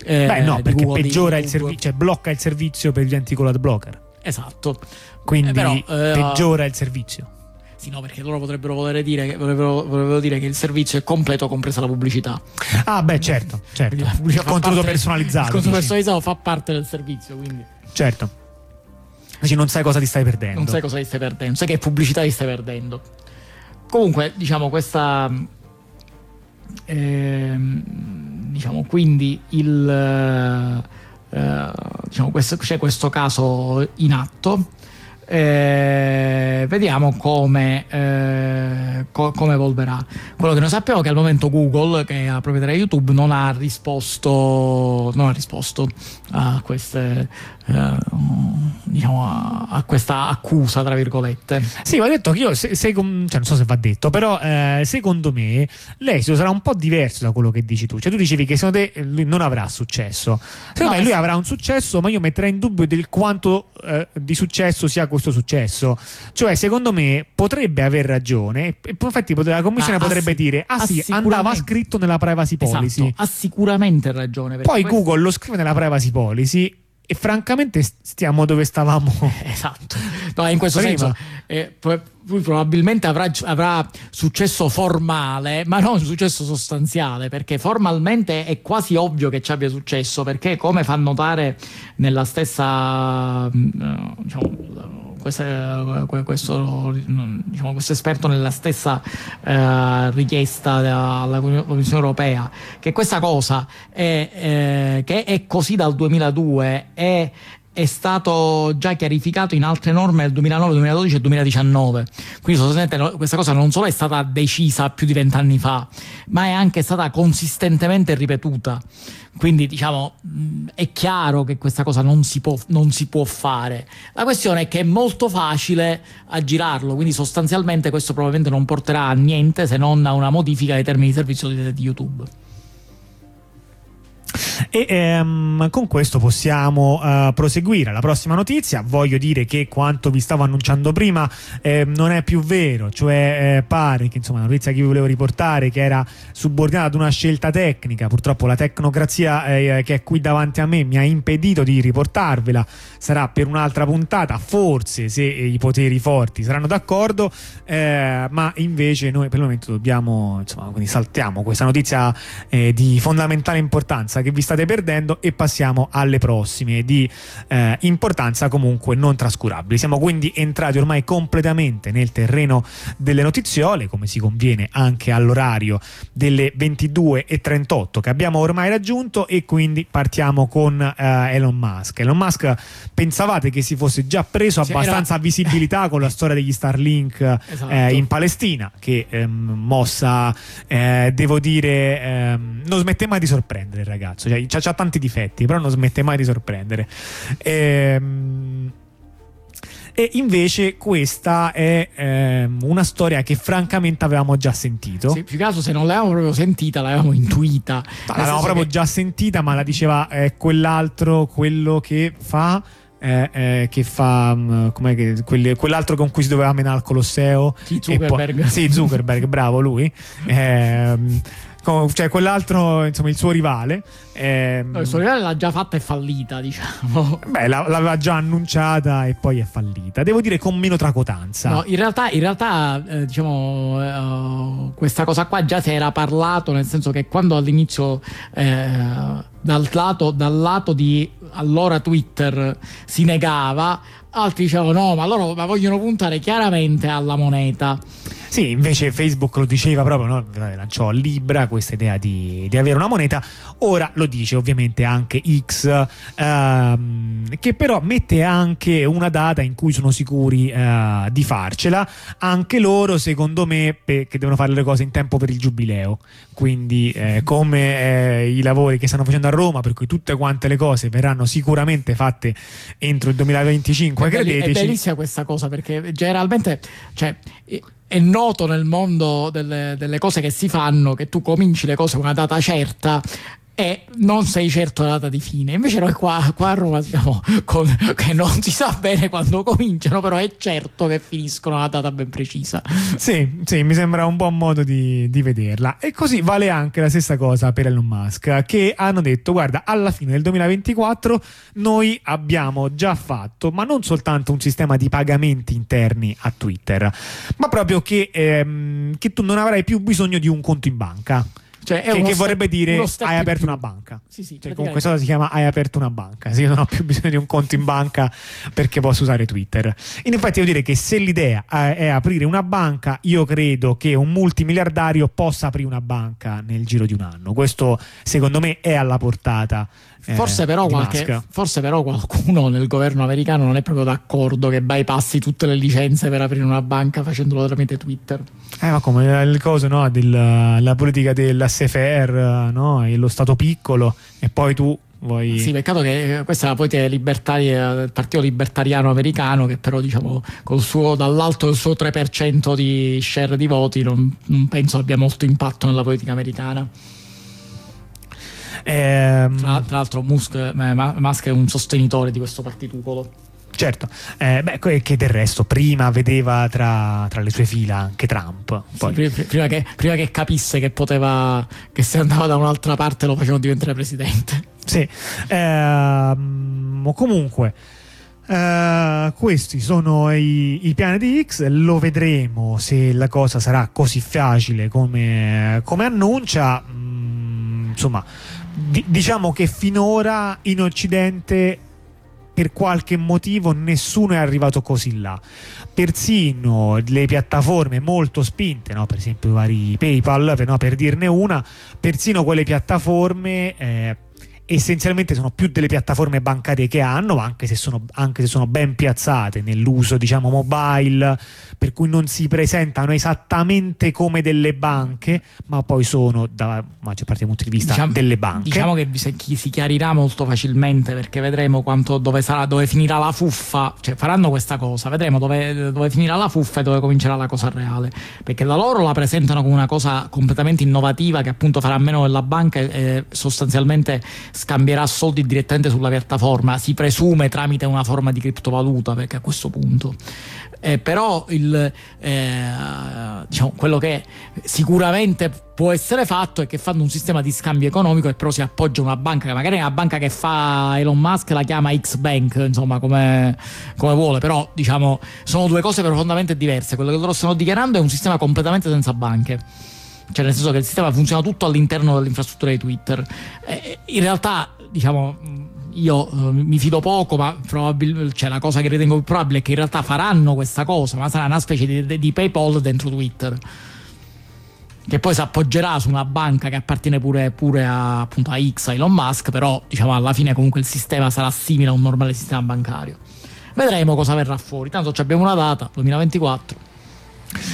Eh, Beh no, perché Google, peggiora il servizio, cioè blocca il servizio per gli l'ad blocker.
Esatto.
Quindi eh, però, eh, peggiora il servizio.
Sì, no, perché loro potrebbero voler dire che, vorrebbero, dire che il servizio è completo, compresa la pubblicità.
Ah, beh, certo, certo. Pubblicità il contenuto personalizzato. Il
contenuto personalizzato fa parte del servizio, quindi.
Certo. Dici, non sai cosa ti stai perdendo.
Non sai cosa ti stai perdendo, sai che pubblicità ti stai perdendo. Comunque, diciamo, questa. Eh, diciamo, quindi il. Eh, diciamo, questo, c'è questo caso in atto eh, vediamo come, eh, co- come, evolverà. Quello che noi sappiamo è che al momento Google, che è la proprietà di YouTube, non ha risposto, non ha risposto a queste eh, diciamo a, a, questa accusa tra virgolette.
Sì va detto che io se, se, cioè non so se va detto però eh, secondo me l'esito sarà un po' diverso da quello che dici tu. Cioè tu dicevi che secondo te lui non avrà successo. Secondo no, me lui avrà un successo ma io metterei in dubbio del quanto eh, di successo sia questo successo cioè secondo me potrebbe aver ragione e infatti la commissione ah, potrebbe ass- dire ah sì andava scritto nella privacy policy
esatto, ha sicuramente ragione
poi questo... Google lo scrive nella privacy policy e francamente stiamo dove stavamo.
Esatto. No, in questo Prima. senso eh, lui probabilmente avrà, avrà, successo formale, ma non successo sostanziale, perché formalmente è quasi ovvio che ci abbia successo, perché come fa notare nella stessa mm, diciamo, questo, questo, diciamo, questo, esperto nella stessa eh, richiesta alla Commissione europea che questa cosa è, eh, che è così dal 2002 è è stato già chiarificato in altre norme del 2009, 2012 e 2019. Quindi sostanzialmente questa cosa non solo è stata decisa più di vent'anni fa, ma è anche stata consistentemente ripetuta. Quindi diciamo è chiaro che questa cosa non si, può, non si può fare. La questione è che è molto facile aggirarlo, quindi sostanzialmente questo probabilmente non porterà a niente se non a una modifica dei termini di servizio di YouTube.
E ehm, con questo possiamo uh, proseguire. La prossima notizia, voglio dire che quanto vi stavo annunciando prima eh, non è più vero, cioè eh, pare che insomma la notizia che vi volevo riportare che era subordinata ad una scelta tecnica, purtroppo la tecnocrazia eh, che è qui davanti a me mi ha impedito di riportarvela, sarà per un'altra puntata, forse se i poteri forti saranno d'accordo, eh, ma invece noi per il momento dobbiamo, insomma, quindi saltiamo questa notizia eh, di fondamentale importanza che vi state perdendo e passiamo alle prossime di eh, importanza comunque non trascurabili. Siamo quindi entrati ormai completamente nel terreno delle notiziole, come si conviene anche all'orario delle 22.38 che abbiamo ormai raggiunto e quindi partiamo con eh, Elon Musk. Elon Musk pensavate che si fosse già preso sì, abbastanza era... visibilità con la storia degli Starlink eh, esatto. eh, in Palestina che ehm, mossa eh, devo dire ehm, non smette mai di sorprendere il ragazzo cioè, c'ha, c'ha, tanti difetti, però non smette mai di sorprendere. Ehm, e invece questa è ehm, una storia che francamente avevamo già sentito.
Sì, più che altro se non l'avevamo proprio sentita, l'avevamo intuita.
l'avevamo proprio che... già sentita, ma la diceva eh, quell'altro, quello che fa... Eh, eh, che fa um, che, quelli, quell'altro con cui si doveva menare al Colosseo
Zuckerberg
poi, sì Zuckerberg bravo lui eh, cioè quell'altro, insomma, il suo rivale.
Ehm... No, il suo rivale l'ha già fatta e fallita, diciamo.
Beh, l'aveva già annunciata e poi è fallita. Devo dire con meno tracotanza.
No, in realtà, in realtà eh, diciamo, uh, questa cosa qua già si era parlato, nel senso che quando all'inizio eh, dal, lato, dal lato di allora Twitter si negava, altri dicevano no, ma loro ma vogliono puntare chiaramente alla moneta.
Sì, invece Facebook lo diceva proprio, no? lanciò a Libra questa idea di, di, avere una moneta, ora lo dice ovviamente anche X, ehm, che però mette anche una data in cui sono sicuri eh, di farcela, anche loro secondo me pe- che devono fare le cose in tempo per il giubileo, quindi eh, come eh, i lavori che stanno facendo a Roma, per cui tutte quante le cose verranno sicuramente fatte entro il 2025, è credeteci.
È bellissima questa cosa perché generalmente... Cioè, è noto nel mondo delle, delle, cose che si fanno che tu cominci le cose con una data certa e non sei certo data di fine. Invece noi qua, qua a Roma siamo con, che non si sa bene quando cominciano, però è certo che finiscono la data ben precisa.
Sì, sì, mi sembra un buon modo di, di vederla. E così vale anche la stessa cosa per Elon Musk, che hanno detto, guarda, alla fine del 2024 noi abbiamo già fatto, ma non soltanto un sistema di pagamenti interni a Twitter, ma proprio che, ehm, che tu non avrai più bisogno di un conto in banca. Cioè, che, che vorrebbe dire hai aperto una banca.
Sì, sì,
cioè, comunque cosa si chiama hai aperto una banca. Sì, io non ho più bisogno di un conto in banca perché posso usare Twitter. In effetti devo dire che se l'idea è aprire una banca, io credo che un multimiliardario possa aprire una banca nel giro di un anno. Questo secondo me è alla portata
eh, forse, però qualche, forse, però qualcuno nel governo americano non è proprio d'accordo che bypassi tutte le licenze per aprire una banca facendolo tramite Twitter.
Eh, ma come il coso, no? Del, la politica dell'SFR, no? E lo Stato piccolo, e poi tu vuoi...
Sì, peccato che questa è la politica libertaria del Partito Libertariano Americano, che però, diciamo, col suo, dall'alto del suo 3% di share di voti, non, non penso abbia molto impatto nella politica americana.
Ehm...
Tra, tra, l'altro Musk, eh, Musk, è un sostenitore di questo partitucolo.
Certo, eh, beh, che del resto prima vedeva tra, tra le sue fila anche Trump.
Sì, prima, che, prima, che, capisse che poteva, che se andava da un'altra parte lo facevano diventare presidente.
Sì, ehm, comunque. Uh, questi sono i, i, piani di X, lo vedremo se la cosa sarà così facile come, come annuncia. Mm, insomma, di- diciamo che finora in Occidente per qualche motivo nessuno è arrivato così là. Persino le piattaforme molto spinte, no? per esempio i vari PayPal, per, no? per dirne una, persino quelle piattaforme eh, essenzialmente sono più delle piattaforme bancarie che hanno, anche se sono, anche se sono ben piazzate nell'uso diciamo mobile, per cui non si presentano esattamente come delle banche, ma poi sono da maggior parte dei punti di vista
Diciamo-
delle banche.
Diciamo che si, chi- si chiarirà molto facilmente perché vedremo quanto, dove, sarà, dove finirà la fuffa, cioè faranno questa cosa, vedremo dove, dove finirà la fuffa e dove comincerà la cosa reale, perché da loro la presentano come una cosa completamente innovativa che appunto farà meno della banca e sostanzialmente scambierà soldi direttamente sulla piattaforma, si presume tramite una forma di criptovaluta perché a questo punto. Eh, però il, eh, diciamo, quello che sicuramente può essere fatto è che fanno un sistema di scambio economico e però si appoggia a una banca magari è una banca che fa Elon Musk la chiama X-Bank insomma come, come vuole però diciamo sono due cose profondamente diverse quello che loro stanno dichiarando è un sistema completamente senza banche cioè nel senso che il sistema funziona tutto all'interno dell'infrastruttura di Twitter Eh, in realtà diciamo io eh, mi fido poco ma probabilmente cioè, la cosa che ritengo più probabile è che in realtà faranno questa cosa ma sarà una specie di, di PayPal dentro Twitter che poi si appoggerà su una banca che appartiene pure, pure a, appunto, a X, a Elon Musk, però diciamo alla fine comunque il sistema sarà simile a un normale sistema bancario. Vedremo cosa verrà fuori, tanto abbiamo una data, 2024.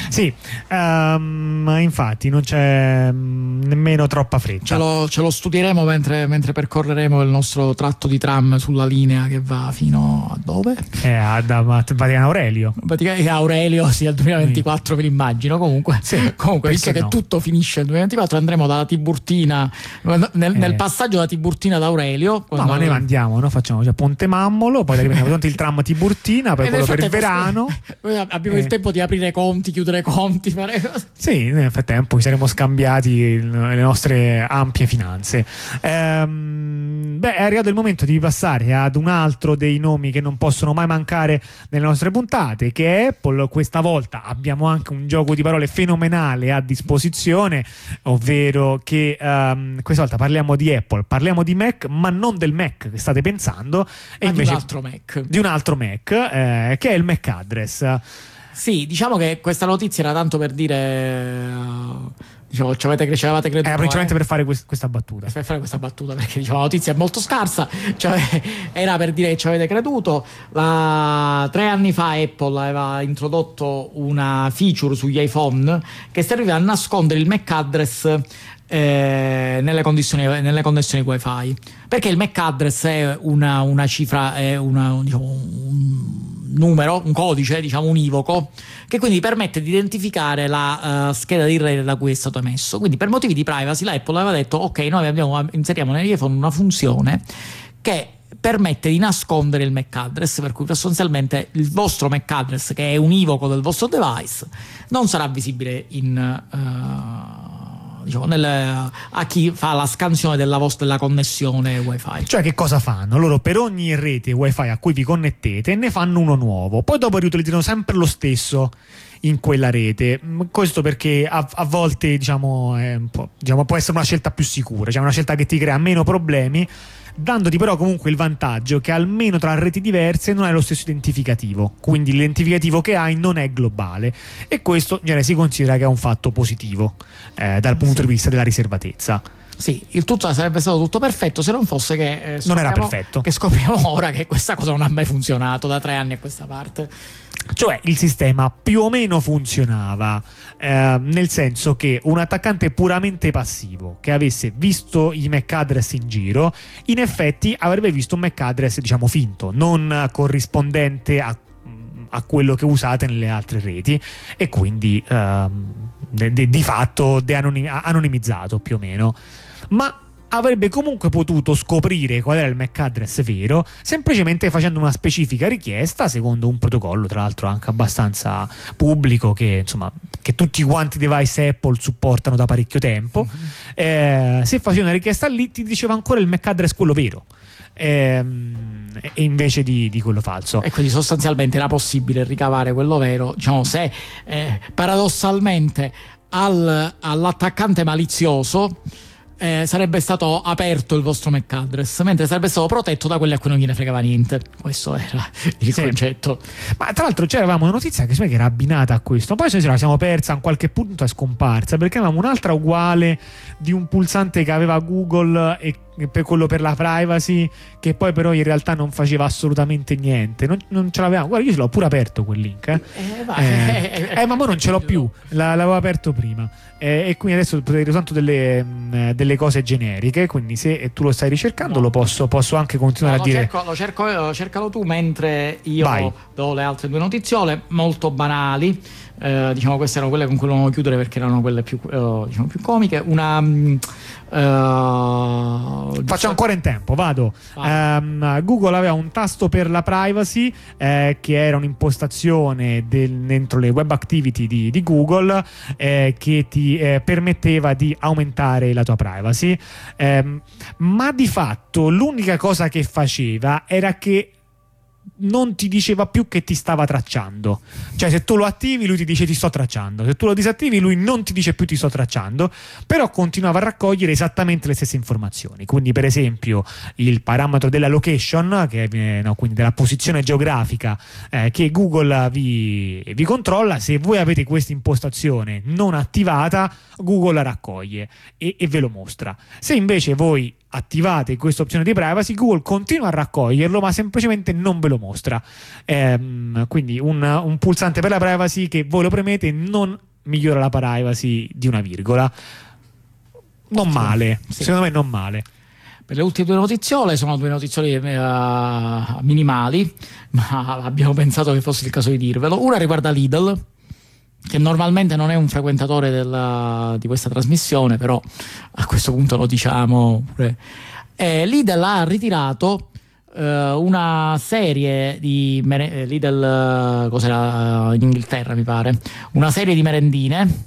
Sì, ehm, infatti non c'è mm, nemmeno troppa fretta.
Ce lo, ce lo studieremo mentre, mentre percorreremo il nostro tratto di tram sulla linea che va fino a dove?
Eh, a- da a Vaticano Aurelio.
Praticamente Aurelio sia il 2024 ve l'immagino comunque,
Sì,
comunque visto
perché
che
no?
tutto finisce nel 2024 andremo dalla Tiburtina nel, nel
Eh.
passaggio da Tiburtina ad Aurelio
No, ma noi andiamo, no? facciamo cioè, Ponte Mammolo, poi tanto il tram Tiburtina, poi
E
quello
nel
per il verano.
Abbiamo
Eh.
il tempo di aprire conti, chiudere conti, fare cose.
Sì, nel frattempo ci saremo scambiati le nostre ampie finanze. Ehm, beh, è arrivato il momento di passare ad un altro dei nomi che non possono mai mancare nelle nostre puntate, che è Apple. Questa volta abbiamo anche un gioco di parole fenomenale a disposizione, ovvero che ehm, questa volta parliamo di Apple, parliamo di Mac, ma non del Mac che state pensando, e
Ma di
invece
un altro Mac.
di un altro Mac, eh, che è il Mac Address.
Sì, diciamo che questa notizia era tanto per dire. eh, diciamo, ci avete, ci avevate creduto.
Era principalmente
eh?
per fare quest- questa battuta.
per fare questa battuta perché diciamo, la notizia è molto scarsa cioè, era per dire che ci avete creduto La- tre anni fa Apple aveva introdotto una feature sugli iPhone che serviva a nascondere il MAC address eh, nelle, condizioni, nelle connessioni wifi perché il MAC address è una, una cifra è una, diciamo, un numero, un codice diciamo univoco che quindi permette di identificare la eh, scheda di rete da cui è stato emesso. Quindi per motivi di privacy la Apple aveva detto ok noi abbiamo- inseriamo negli iPhone una funzione che permette di nascondere il MAC address per cui sostanzialmente il vostro MAC address che è univoco del vostro device non sarà visibile in, eh, diciamo, nel- a chi fa la scansione della vostra connessione wifi
Cioè, che cosa fanno? Loro per ogni rete wifi a cui vi connettete ne fanno uno nuovo, poi dopo riutilizzano sempre lo stesso in quella rete. Mm, Questo perché a, a volte diciamo, po'- diciamo, può essere una scelta più sicura, cioè una scelta che ti crea meno problemi, dandoti però comunque il vantaggio che almeno tra reti diverse non hai lo stesso identificativo, quindi l'identificativo che hai non è globale. E questo in genere si considera che è un fatto positivo eh, dal punto di vista della riservatezza.
Sì, il tutto sarebbe stato tutto perfetto se non fosse che eh,
Non era
scopriamo-
perfetto.
Che scopriamo ora che questa cosa non ha mai funzionato da tre anni a questa parte.
Cioè il sistema più o meno funzionava, eh, nel senso che un attaccante puramente passivo che avesse visto i MAC address in giro, in effetti avrebbe visto un MAC address diciamo finto, non corrispondente a, a quello che usate nelle altre reti e quindi de- de- di fatto de-anonim- anonimizzato più o meno. Ma avrebbe comunque potuto scoprire qual era il MAC address vero semplicemente facendo una specifica richiesta secondo un protocollo tra l'altro anche abbastanza pubblico che insomma che tutti quanti i device Apple supportano da parecchio tempo. Eh, se facevi una richiesta lì ti diceva ancora il MAC address quello vero. Ehm, e invece di, di quello falso.
E quindi sostanzialmente era possibile ricavare quello vero, diciamo, se eh, paradossalmente al- all'attaccante malizioso eh, sarebbe stato aperto il vostro MAC address, mentre sarebbe stato protetto da quelli a cui non gliene fregava niente. Questo era il
Sì.
concetto.
Ma tra l'altro c'eravamo una notizia che, che era abbinata a questo, poi ce la siamo persa, a qualche punto è scomparsa, perché avevamo un'altra uguale di un pulsante che aveva Google e per quello per la privacy, che poi però in realtà non faceva assolutamente niente. Non, non ce l'avevamo. Guarda, io ce l'ho pure aperto quel link. Eh,
Eh, va-
Eh, eh, ma ora non ce l'ho più, la- l'avevo aperto prima. Eh, e quindi adesso potete soltanto delle, mh, delle cose generiche. Quindi se tu lo stai ricercando, lo posso, posso anche continuare
No,
a
lo,
dire.
cerco, lo cerco io, cercalo tu mentre io
Vai.
do le altre due notiziole molto banali. Eh, diciamo queste erano quelle con cui volevamo chiudere perché erano quelle più, eh, diciamo, più comiche. Una. eh,
Faccio ancora in tempo, vado. Ehm, Google aveva un tasto per la privacy eh, che era un'impostazione del- dentro le web activity di, di Google eh, che ti eh, permetteva di aumentare la tua privacy. Ehm, ma di fatto l'unica cosa che faceva era che non ti diceva più che ti stava tracciando. Cioè, se tu lo attivi, lui ti dice ti sto tracciando. Se tu lo disattivi, lui non ti dice più ti sto tracciando, però continuava a raccogliere esattamente le stesse informazioni. Quindi, per esempio, il parametro della location, che è, no, quindi della posizione geografica eh, che Google vi, vi controlla, se voi avete questa impostazione non attivata, Google la raccoglie e, e ve lo mostra. Se invece voi attivate questa opzione di privacy, Google continua a raccoglierlo, ma semplicemente non ve lo mostra. Ehm, quindi un, un pulsante per la privacy che voi lo premete non migliora la privacy di una virgola. Non male,
Sì.
secondo me non male.
Per le ultime due notiziole sono due notiziole eh, minimali, ma abbiamo pensato che fosse il caso di dirvelo. Una riguarda Lidl, che normalmente non è un frequentatore della- di questa trasmissione, però a questo punto lo diciamo. Eh, Lidl ha ritirato eh, una serie di mere- eh, Lidl, eh, cos'era in Inghilterra mi pare, una serie di merendine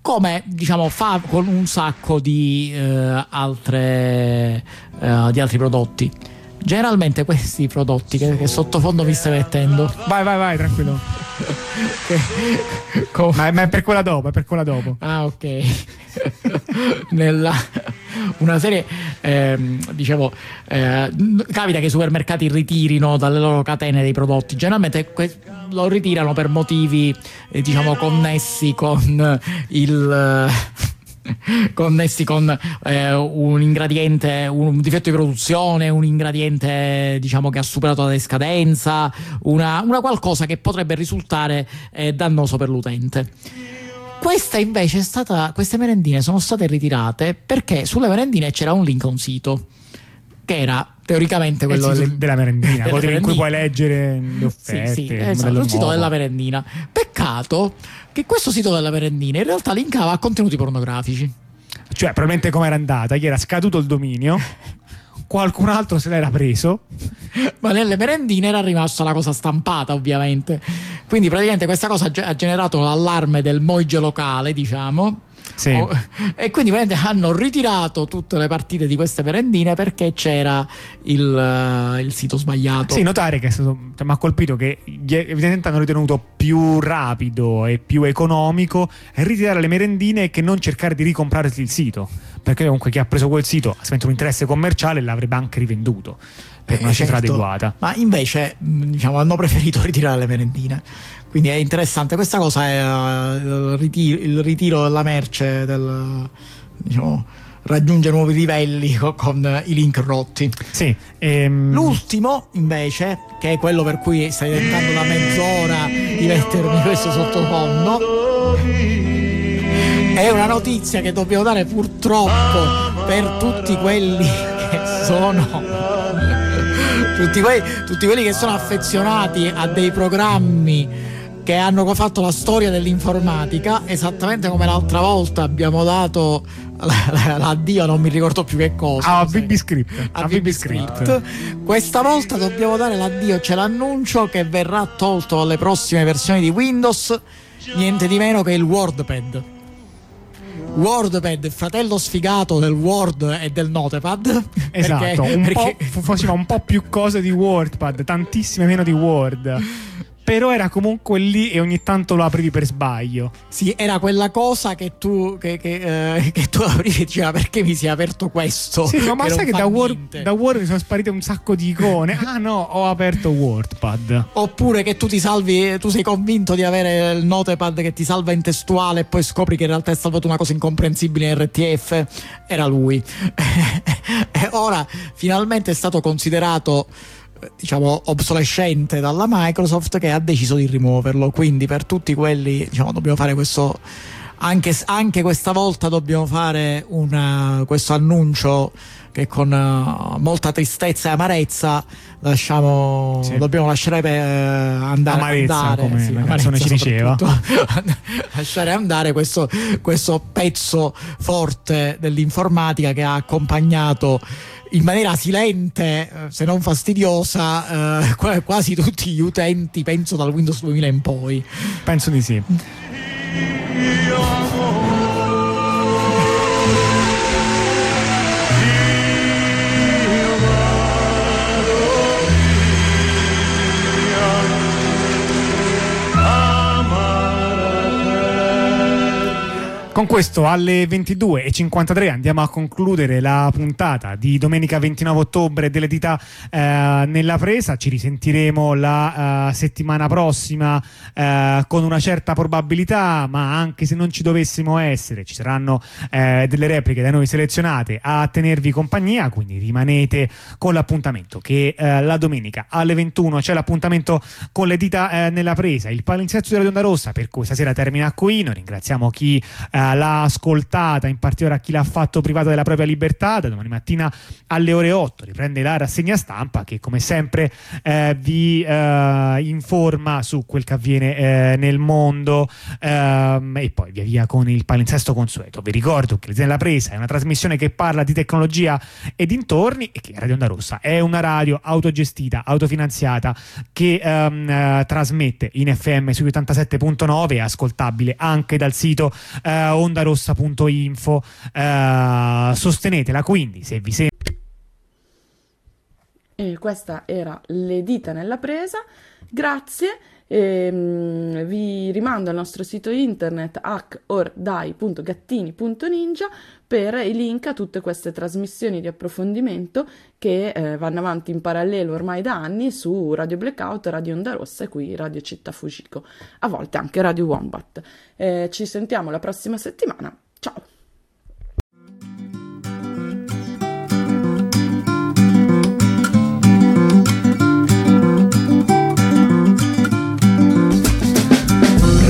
come diciamo fa con un sacco di, eh, altre, eh, di altri prodotti. Generalmente questi prodotti che, che sottofondo mi stai mettendo,
Vai, vai, vai, tranquillo.
che- co-
Ma, ma è per quella dopo, è per quella dopo.
Ah, ok. Nella una serie, ehm, dicevo, eh, capita che i supermercati ritirino dalle loro catene dei prodotti. Generalmente que- lo ritirano per motivi, eh, diciamo, connessi con il. eh, connessi con eh, un ingrediente, un difetto di produzione, un ingrediente diciamo che ha superato la decadenza, una, una qualcosa che potrebbe risultare eh, dannoso per l'utente. Questa invece è stata, queste merendine sono state ritirate perché sulle merendine c'era un link a un sito che era teoricamente
il
quello del-
della merendina, quello in cui
merendina.
puoi leggere le offerte.
Sì, sì, esatto, il sito della merendina. Peccato che questo sito della merendina in realtà linkava a contenuti pornografici.
Cioè, probabilmente come era andata, gli era scaduto il dominio, qualcun altro se l'era preso.
Ma nelle merendine era rimasta la cosa stampata, ovviamente. Quindi praticamente questa cosa ha generato l'allarme del moige locale, diciamo.
Sì.
Oh, e quindi hanno ritirato tutte le partite di queste merendine perché c'era il, eh, il sito sbagliato.
Sì, notare che stato, cioè, mi ha colpito che evidentemente hanno ritenuto più rapido e più economico ritirare le merendine che non cercare di ricomprarsi il sito. Perché comunque chi ha preso quel sito ha sempre un interesse commerciale e l'avrebbe anche rivenduto per una
Eh,
cifra
certo.
adeguata.
Ma invece, diciamo, hanno preferito ritirare le merendine. Quindi è interessante. Questa cosa è eh, il, ritiro, il ritiro della merce, del, diciamo, raggiunge nuovi livelli co- con, i link rotti.
Sì, ehm,
L'ultimo, invece, che è quello per cui stai tentando da mezz'ora di mettermi questo sottofondo, è una notizia che dobbiamo dare purtroppo per tutti quelli che sono. Tutti, quei- tutti quelli che sono affezionati a dei programmi che hanno fatto la storia dell'informatica, esattamente come l'altra volta abbiamo dato la- la- l'addio, a non mi ricordo più che cosa.
a
Sì
VB Script.
a VB Script. Questa volta dobbiamo dare l'addio, c'è l'annuncio che verrà tolto alle prossime versioni di Windows, niente di meno che il WordPad. WordPad, fratello sfigato del Word e del Notepad.
Esatto,
Perché-
un
perché-
faceva un po' più cose di WordPad, tantissime meno di Word. Però era comunque lì e ogni tanto lo aprivi per sbaglio.
Sì, era quella cosa che tu, che, che, eh, che tu aprivi e diceva perché mi si è aperto questo.
Sì, ma, ma sai che da Word, da Word mi sono sparite un sacco di icone. Ah no, ho aperto WordPad.
Oppure che tu ti salvi, tu sei convinto di avere il notepad che ti salva in testuale e poi scopri che in realtà è salvato una cosa incomprensibile in RTF. Era lui. e ora finalmente è stato considerato diciamo obsolescente dalla Microsoft che ha deciso di rimuoverlo. Quindi per tutti quelli diciamo dobbiamo fare questo anche, anche questa volta dobbiamo fare una, questo annuncio che con uh, molta tristezza e amarezza lasciamo, sì. dobbiamo lasciare per, uh, andare,
amarezza,
andare
come sì, la canzone ci diceva.
Lasciare andare questo, questo pezzo forte dell'informatica che ha accompagnato in maniera silente, eh, se non fastidiosa, eh, quasi tutti gli utenti, penso dal Windows 2000 in poi.
Penso di sì. Con questo alle 22.53 andiamo a concludere la puntata di domenica 29 ottobre dell'edità eh, nella presa. Ci risentiremo la uh, settimana prossima uh, con una certa probabilità, ma anche se non ci dovessimo essere, ci saranno uh, delle repliche da noi selezionate a tenervi compagnia. Quindi rimanete con l'appuntamento che la domenica alle 21 c'è l'appuntamento con l'edità nella presa. Il palinsesto della Onda Rossa per questa sera termina qui. Noi ringraziamo chi l'ha ascoltata, in particolare a chi l'ha fatto privato della propria libertà, da domani mattina alle ore 8 riprende la rassegna stampa che come sempre eh, vi eh, informa su quel che avviene eh, nel mondo ehm, e poi via via con il palinsesto consueto. Vi ricordo che la presa è una trasmissione che parla di tecnologia e dintorni e che Radio Onda Rossa è una radio autogestita, autofinanziata che ehm, eh, trasmette in FM su 87.9 e ascoltabile anche dal sito eh, ondarossa.info. Uh, sostenetela quindi se vi sembra.
E questa era le dita nella presa. Grazie. E, um, vi rimando al nostro sito internet hackordai.gattini.ninja per i link a tutte queste trasmissioni di approfondimento che eh, vanno avanti in parallelo ormai da anni su Radio Blackout, Radio Onda Rossa e qui Radio Città Fujiko, a volte anche Radio Wombat. Eh, ci sentiamo la prossima settimana. Ciao!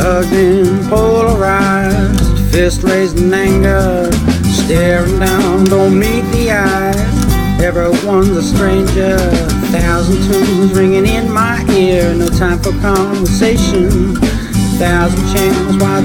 Plugged in, polarized, fist raised in anger, staring down, don't meet the eyes. Everyone's a stranger, thousand tunes ringing in my ear, no time for conversation, thousand channels. Why